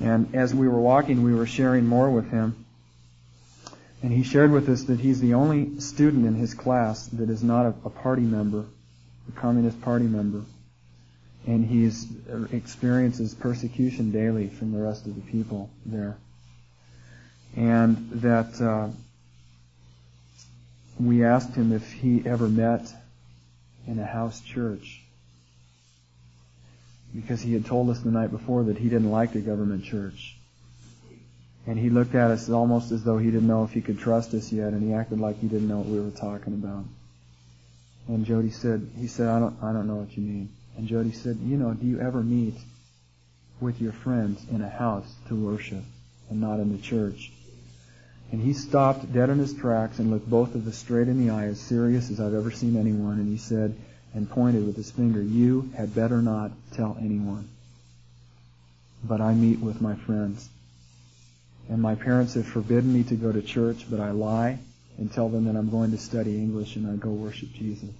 And as we were walking, we were sharing more with him. And he shared with us that he's the only student in his class that is not a, a party member, a Communist Party member and he experiences persecution daily from the rest of the people there. And that uh, we asked him if he ever met in a house church because he had told us the night before that he didn't like the government church. And he looked at us almost as though he didn't know if he could trust us yet, and he acted like he didn't know what we were talking about. And Jody said, he said, I don't, I don't know what you mean. And Jody said, you know, do you ever meet with your friends in a house to worship and not in the church? And he stopped dead in his tracks and looked both of us straight in the eye, as serious as I've ever seen anyone, and he said, and pointed with his finger, you had better not tell anyone. But I meet with my friends And my parents have forbidden me to go to church, but I lie and tell them that I'm going to study English and I go worship Jesus.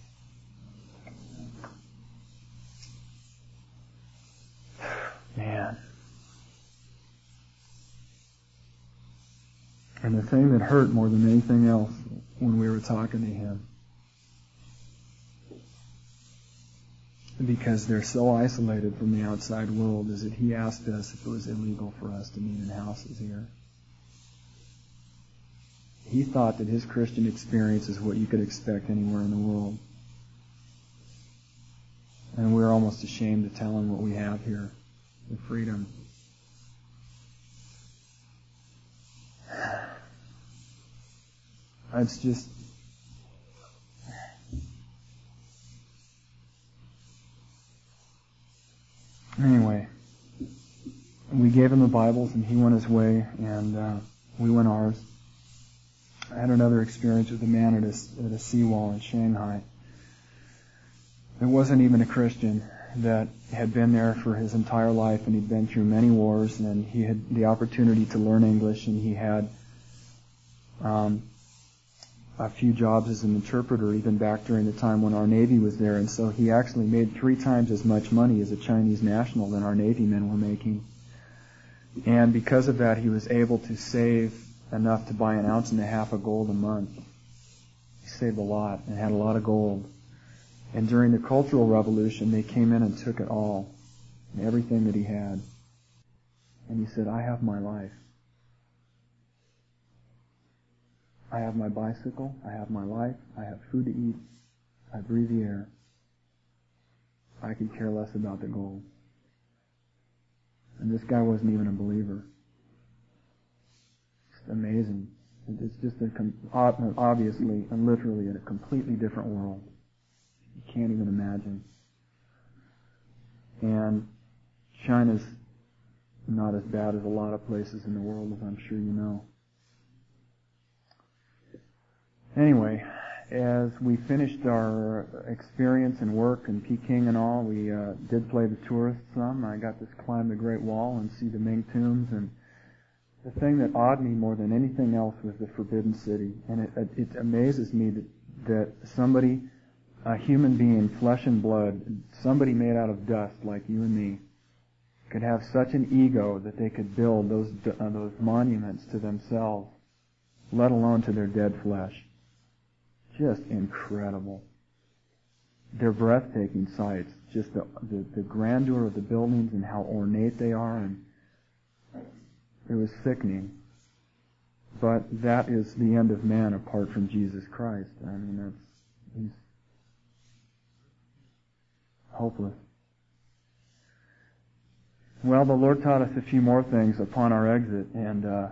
Man. And the thing that hurt more than anything else when we were talking to him, because they're so isolated from the outside world, is that he asked us if it was illegal for us to meet in houses here. He thought that his Christian experience is what you could expect anywhere in the world. And we're almost ashamed to tell him what we have here, the freedom. <sighs> It's just, anyway, we gave him the Bibles and he went his way and uh, we went ours. I had another experience with a man at a, at a seawall in Shanghai. It wasn't even a Christian that had been there for his entire life and he'd been through many wars and he had the opportunity to learn English and he had um, a few jobs as an interpreter even back during the time when our Navy was there and so he actually made three times as much money as a Chinese national than our Navy men were making. And because of that he was able to save enough to buy an ounce and a half of gold a month. He saved a lot and had a lot of gold. And during the Cultural Revolution, they came in and took it all, and everything that he had. And he said, I have my life. I have my bicycle. I have my life. I have food to eat. I breathe the air. I could care less about the gold. And this guy wasn't even a believer amazing. It's just a obviously and literally in a completely different world. You can't even imagine. And China's not as bad as a lot of places in the world, as I'm sure you know. Anyway, as we finished our experience and work in Peking and all, we uh, did play the tourists some. I got to climb the Great Wall and see the Ming tombs and the thing that awed me more than anything else was the Forbidden City, and it, it amazes me that, that somebody, a human being, flesh and blood, somebody made out of dust like you and me, could have such an ego that they could build those uh, those monuments to themselves, let alone to their dead flesh. Just incredible. They're breathtaking sights. Just the, the, the grandeur of the buildings and how ornate they are and it was sickening. But that is the end of man apart from Jesus Christ. I mean, that's, he's hopeless. Well, the Lord taught us a few more things upon our exit, and uh,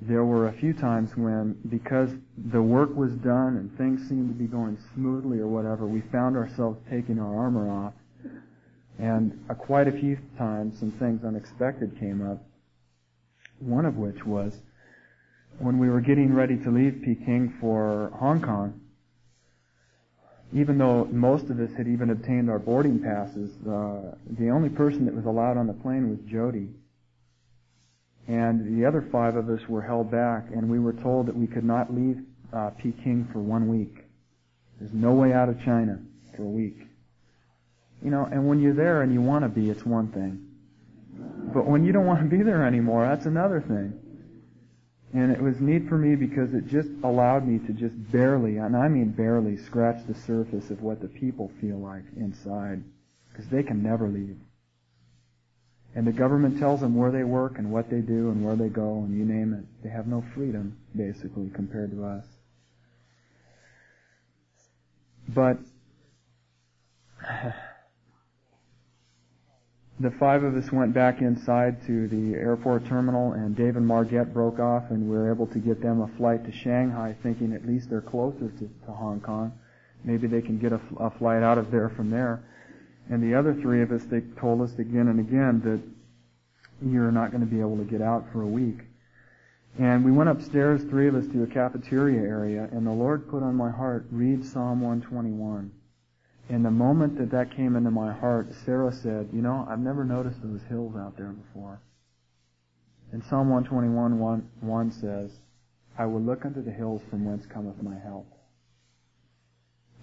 there were a few times when, because the work was done and things seemed to be going smoothly or whatever, we found ourselves taking our armor off. And uh, quite a few times, some things unexpected came up. One of which was when we were getting ready to leave Peking for Hong Kong, even though most of us had even obtained our boarding passes, uh, the only person that was allowed on the plane was Jody. And the other five of us were held back, and we were told that we could not leave uh, Peking for one week. There's no way out of China for a week. You know, and when you're there and you want to be, it's one thing. But when you don't want to be there anymore, that's another thing. And it was neat for me because it just allowed me to just barely, and I mean barely, scratch the surface of what the people feel like inside. Because they can never leave. And the government tells them where they work and what they do and where they go and you name it. They have no freedom, basically, compared to us. But <sighs> <sighs> the five of us went back inside to the airport terminal, and Dave and Margette broke off, and we were able to get them a flight to Shanghai, thinking at least they're closer to, to Hong Kong. Maybe they can get a, a flight out of there from there. And the other three of us, they told us again and again that you're not going to be able to get out for a week. And we went upstairs, three of us, to a cafeteria area, and the Lord put on my heart, read Psalm 121. And the moment that that came into my heart, Sarah said, you know, I've never noticed those hills out there before. And Psalm 121 1, 1 says, I will look unto the hills from whence cometh my help.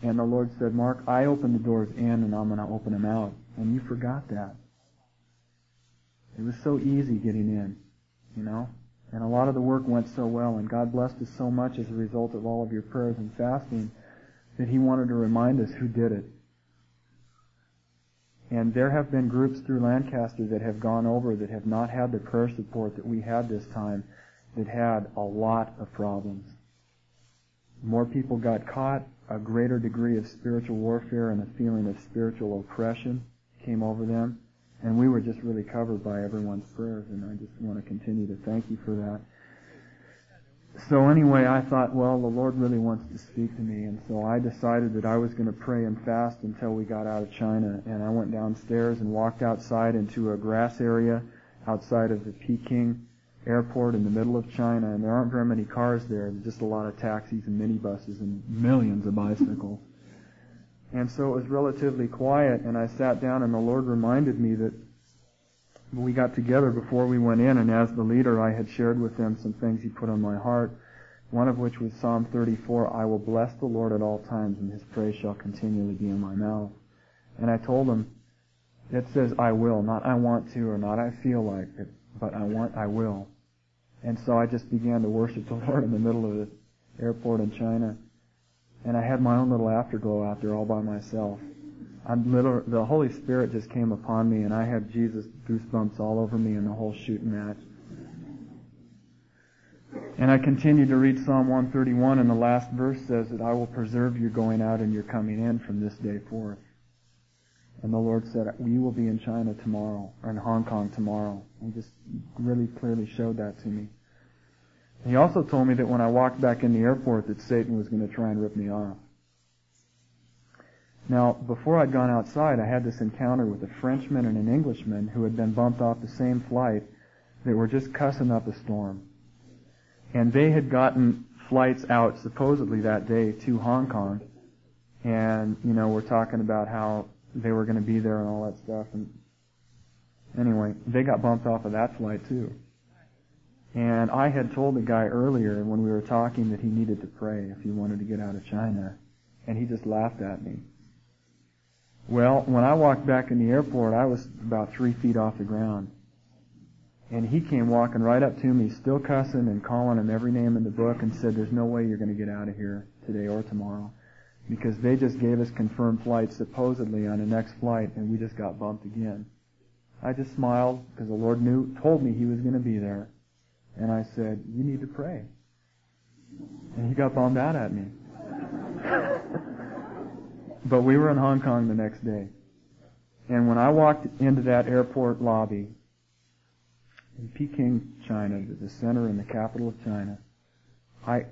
And the Lord said, Mark, I open the doors in and I'm going to open them out. And you forgot that. It was so easy getting in, you know? And a lot of the work went so well and God blessed us so much as a result of all of your prayers and fasting that He wanted to remind us who did it. And there have been groups through Lancaster that have gone over that have not had the prayer support that we had this time that had a lot of problems. More people got caught, a greater degree of spiritual warfare and a feeling of spiritual oppression came over them. And we were just really covered by everyone's prayers, and I just want to continue to thank you for that. So anyway, I thought, well, the Lord really wants to speak to me, and so I decided that I was going to pray and fast until we got out of China. And I went downstairs and walked outside into a grass area outside of the Peking airport in the middle of China, and there aren't very many cars there. Just a lot of taxis and minibuses and millions of bicycles. <laughs> And so it was relatively quiet, and I sat down, and the Lord reminded me that we got together before we went in, and as the leader, I had shared with them some things He put on my heart, one of which was Psalm 34, I will bless the Lord at all times, and His praise shall continually be in my mouth. And I told them, it says I will, not I want to, or not I feel like it, but I want, I will. And so I just began to worship the <laughs> Lord in the middle of the airport in China. And I had my own little afterglow out there all by myself. The Holy Spirit just came upon me and I had Jesus goosebumps all over me in the whole shooting match. And I continued to read Psalm 131 and the last verse says that I will preserve your going out and your coming in from this day forth. And the Lord said, "We will be in China tomorrow, or in Hong Kong tomorrow. He just really clearly showed that to me. He also told me that when I walked back in the airport that Satan was going to try and rip me off. Now, before I'd gone outside, I had this encounter with a Frenchman and an Englishman who had been bumped off the same flight that were just cussing up a storm. And they had gotten flights out supposedly that day to Hong Kong. And, you know, we're talking about how they were going to be there and all that stuff. And anyway, they got bumped off of that flight too. And I had told the guy earlier when we were talking that he needed to pray if he wanted to get out of China. And he just laughed at me. Well, when I walked back in the airport, I was about three feet off the ground. And he came walking right up to me, still cussing and calling him every name in the book and said, there's no way you're going to get out of here today or tomorrow because they just gave us confirmed flights supposedly on the next flight and we just got bumped again. I just smiled because the Lord knew, told me He was going to be there. And I said, you need to pray. And he got bummed out at me. <laughs> but we were in Hong Kong the next day. And when I walked into that airport lobby in Peking, China, the center and the capital of China, I,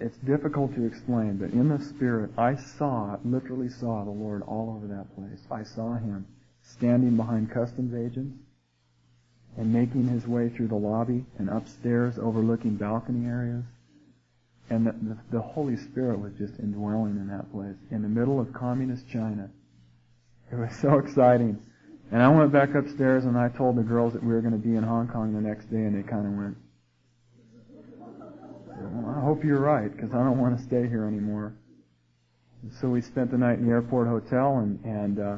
it's difficult to explain, but in the spirit, I saw, literally saw the Lord all over that place. I saw Him standing behind customs agents and making His way through the lobby and upstairs overlooking balcony areas. And the, the, the Holy Spirit was just indwelling in that place, in the middle of communist China. It was so exciting. And I went back upstairs and I told the girls that we were going to be in Hong Kong the next day and they kind of went, well, I hope you're right, because I don't want to stay here anymore. And so we spent the night in the airport hotel, and, and uh,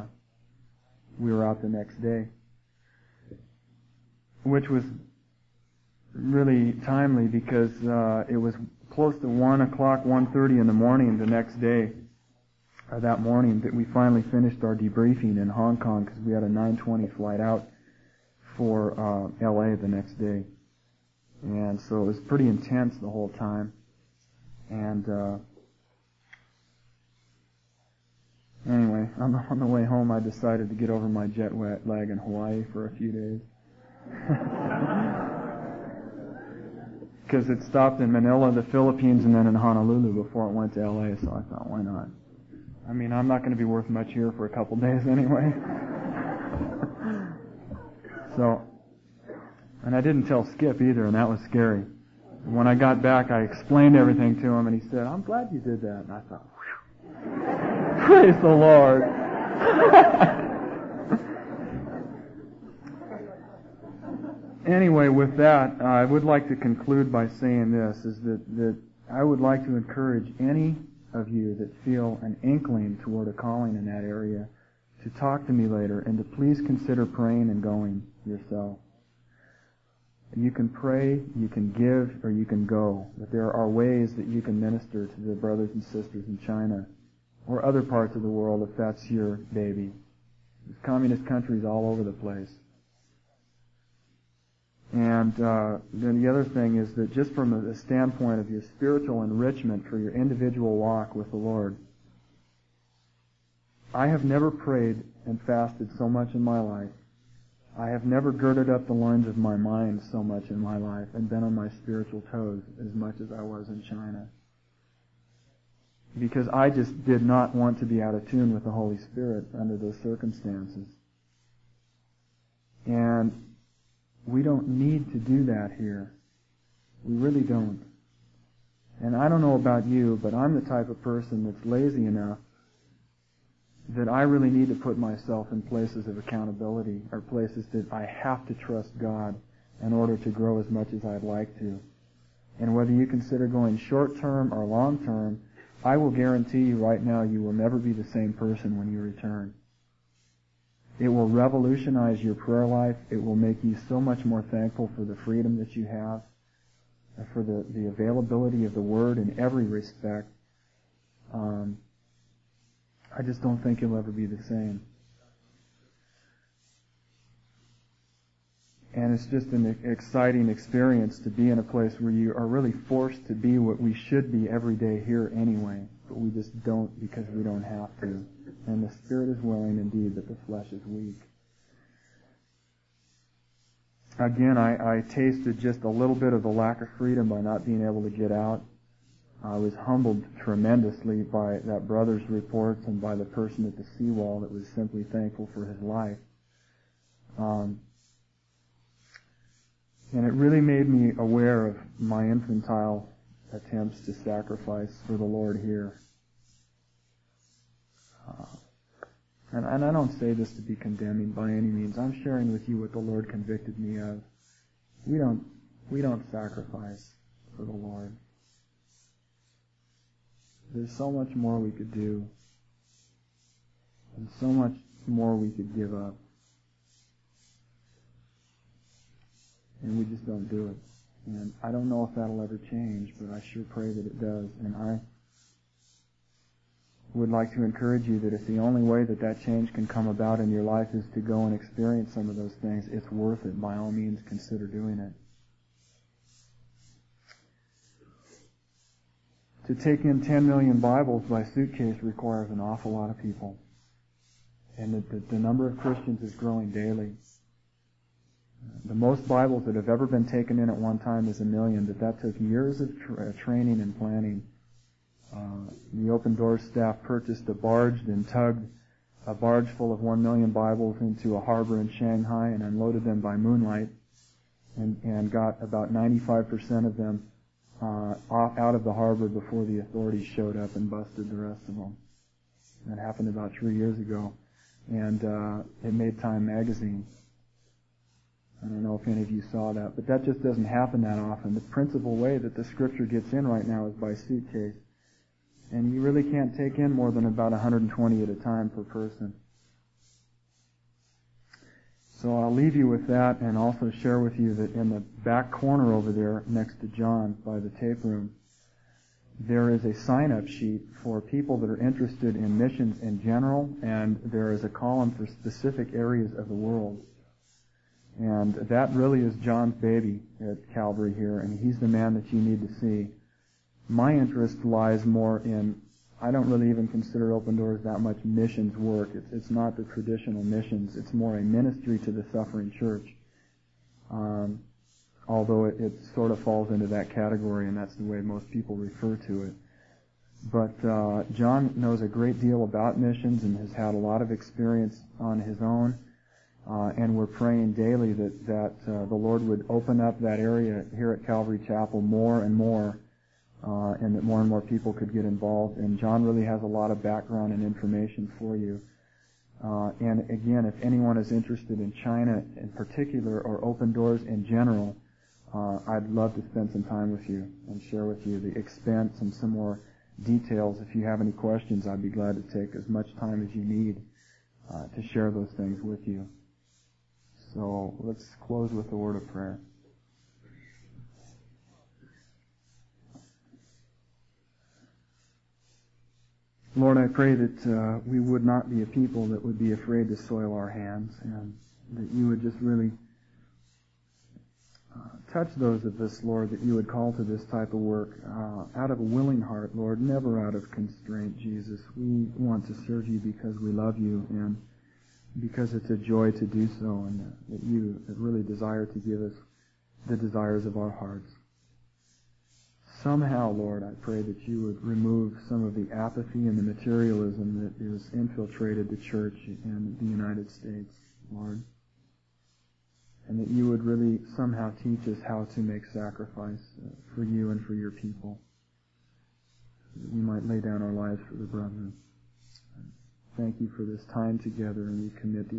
we were out the next day, which was really timely because uh, it was close to one o'clock, one thirty in the morning the next day, or that morning, that we finally finished our debriefing in Hong Kong because we had a 9:20 flight out for uh, L.A. the next day. And so it was pretty intense the whole time. And uh, anyway, <laughs> on the, on the way home, I decided to get over my jet lag in Hawaii for a few days. <laughs> Because it stopped in Manila, the Philippines, and then in Honolulu before it went to LA, so I thought, why not? I mean, I'm not going to be worth much here for a couple <laughs> days anyway. so and I didn't tell Skip either, and that was scary. And when I got back, I explained everything to him, and he said, I'm glad you did that. And I thought, <laughs> praise the Lord. <laughs> anyway, with that, I would like to conclude by saying this: is that that I would like to encourage any of you that feel an inkling toward a calling in that area to talk to me later and to please consider praying and going yourself. You can pray, you can give, or you can go. But there are ways that you can minister to the brothers and sisters in China or other parts of the world if that's your baby. There's communist countries all over the place. And uh, then the other thing is that just from a standpoint of your spiritual enrichment for your individual walk with the Lord, I have never prayed and fasted so much in my life. I have never girded up the loins of my mind so much in my life and been on my spiritual toes as much as I was in China. Because I just did not want to be out of tune with the Holy Spirit under those circumstances. And we don't need to do that here. We really don't. And I don't know about you, but I'm the type of person that's lazy enough that I really need to put myself in places of accountability or places that I have to trust God in order to grow as much as I'd like to. And whether you consider going short term or long term, I will guarantee you right now you will never be the same person when you return. It will revolutionize your prayer life. It will make you so much more thankful for the freedom that you have, for the, the availability of the Word in every respect. Um, I just don't think you'll ever be the same. And it's just an exciting experience to be in a place where you are really forced to be what we should be every day here anyway, but we just don't because we don't have to and the spirit is willing indeed, but the flesh is weak. Again, I, I tasted just a little bit of the lack of freedom by not being able to get out. I was humbled tremendously by that brother's reports and by the person at the seawall that was simply thankful for his life. Um, and it really made me aware of my infantile attempts to sacrifice for the Lord here. And, and I don't say this to be condemning by any means. I'm sharing with you what the Lord convicted me of. We don't, we don't sacrifice for the Lord. There's so much more we could do. And so much more we could give up. And we just don't do it. And I don't know if that'll ever change, but I sure pray that it does. And I would like to encourage you that if the only way that that change can come about in your life is to go and experience some of those things, it's worth it. By all means, consider doing it. To take in 10 million Bibles by suitcase requires an awful lot of people. And the, the, the number of Christians is growing daily. The most Bibles that have ever been taken in at one time is a million, but that took years of tra- training and planning the Open Doors staff purchased a barge and tugged a barge full of one million Bibles into a harbor in Shanghai and unloaded them by moonlight and, and got about 95% of them uh, out of the harbor before the authorities showed up and busted the rest of them. That happened about three years ago. And uh, it made Time magazine. I don't know if any of you saw that, but that just doesn't happen that often. The principal way that the scripture gets in right now is by suitcase. And you really can't take in more than about 120 at a time per person. So I'll leave you with that and also share with you that in the back corner over there next to John by the tape room, there is a sign-up sheet for people that are interested in missions in general, and there is a column for specific areas of the world. And that really is John's baby at Calvary here, and he's the man that you need to see my interest lies more in I don't really even consider Open Doors that much missions work. It's, it's not the traditional missions. It's more a ministry to the suffering church. Um, although it, it, sort of falls into that category, and that's the way most people refer to it. But uh, John knows a great deal about missions and has had a lot of experience on his own. Uh, and we're praying daily that that uh, the Lord would open up that area here at Calvary Chapel more and more uh, and that more and more people could get involved. And John really has a lot of background and information for you. Uh, and again, if anyone is interested in China in particular or open doors in general, uh, I'd love to spend some time with you and share with you the expense and some more details. If you have any questions, I'd be glad to take as much time as you need uh, to share those things with you. So let's close with a word of prayer. Lord, I pray that uh, we would not be a people that would be afraid to soil our hands and that you would just really uh, touch those of us, Lord, that you would call to this type of work uh, out of a willing heart, Lord, never out of constraint, Jesus. We want to serve you because we love you and because it's a joy to do so and that you really desire to give us the desires of our hearts. Somehow, Lord, I pray that you would remove some of the apathy and the materialism that is infiltrated the church in the United States, Lord. And that you would really somehow teach us how to make sacrifice uh, for you and for your people. That we might lay down our lives for the brethren. Thank you for this time together, and we commit these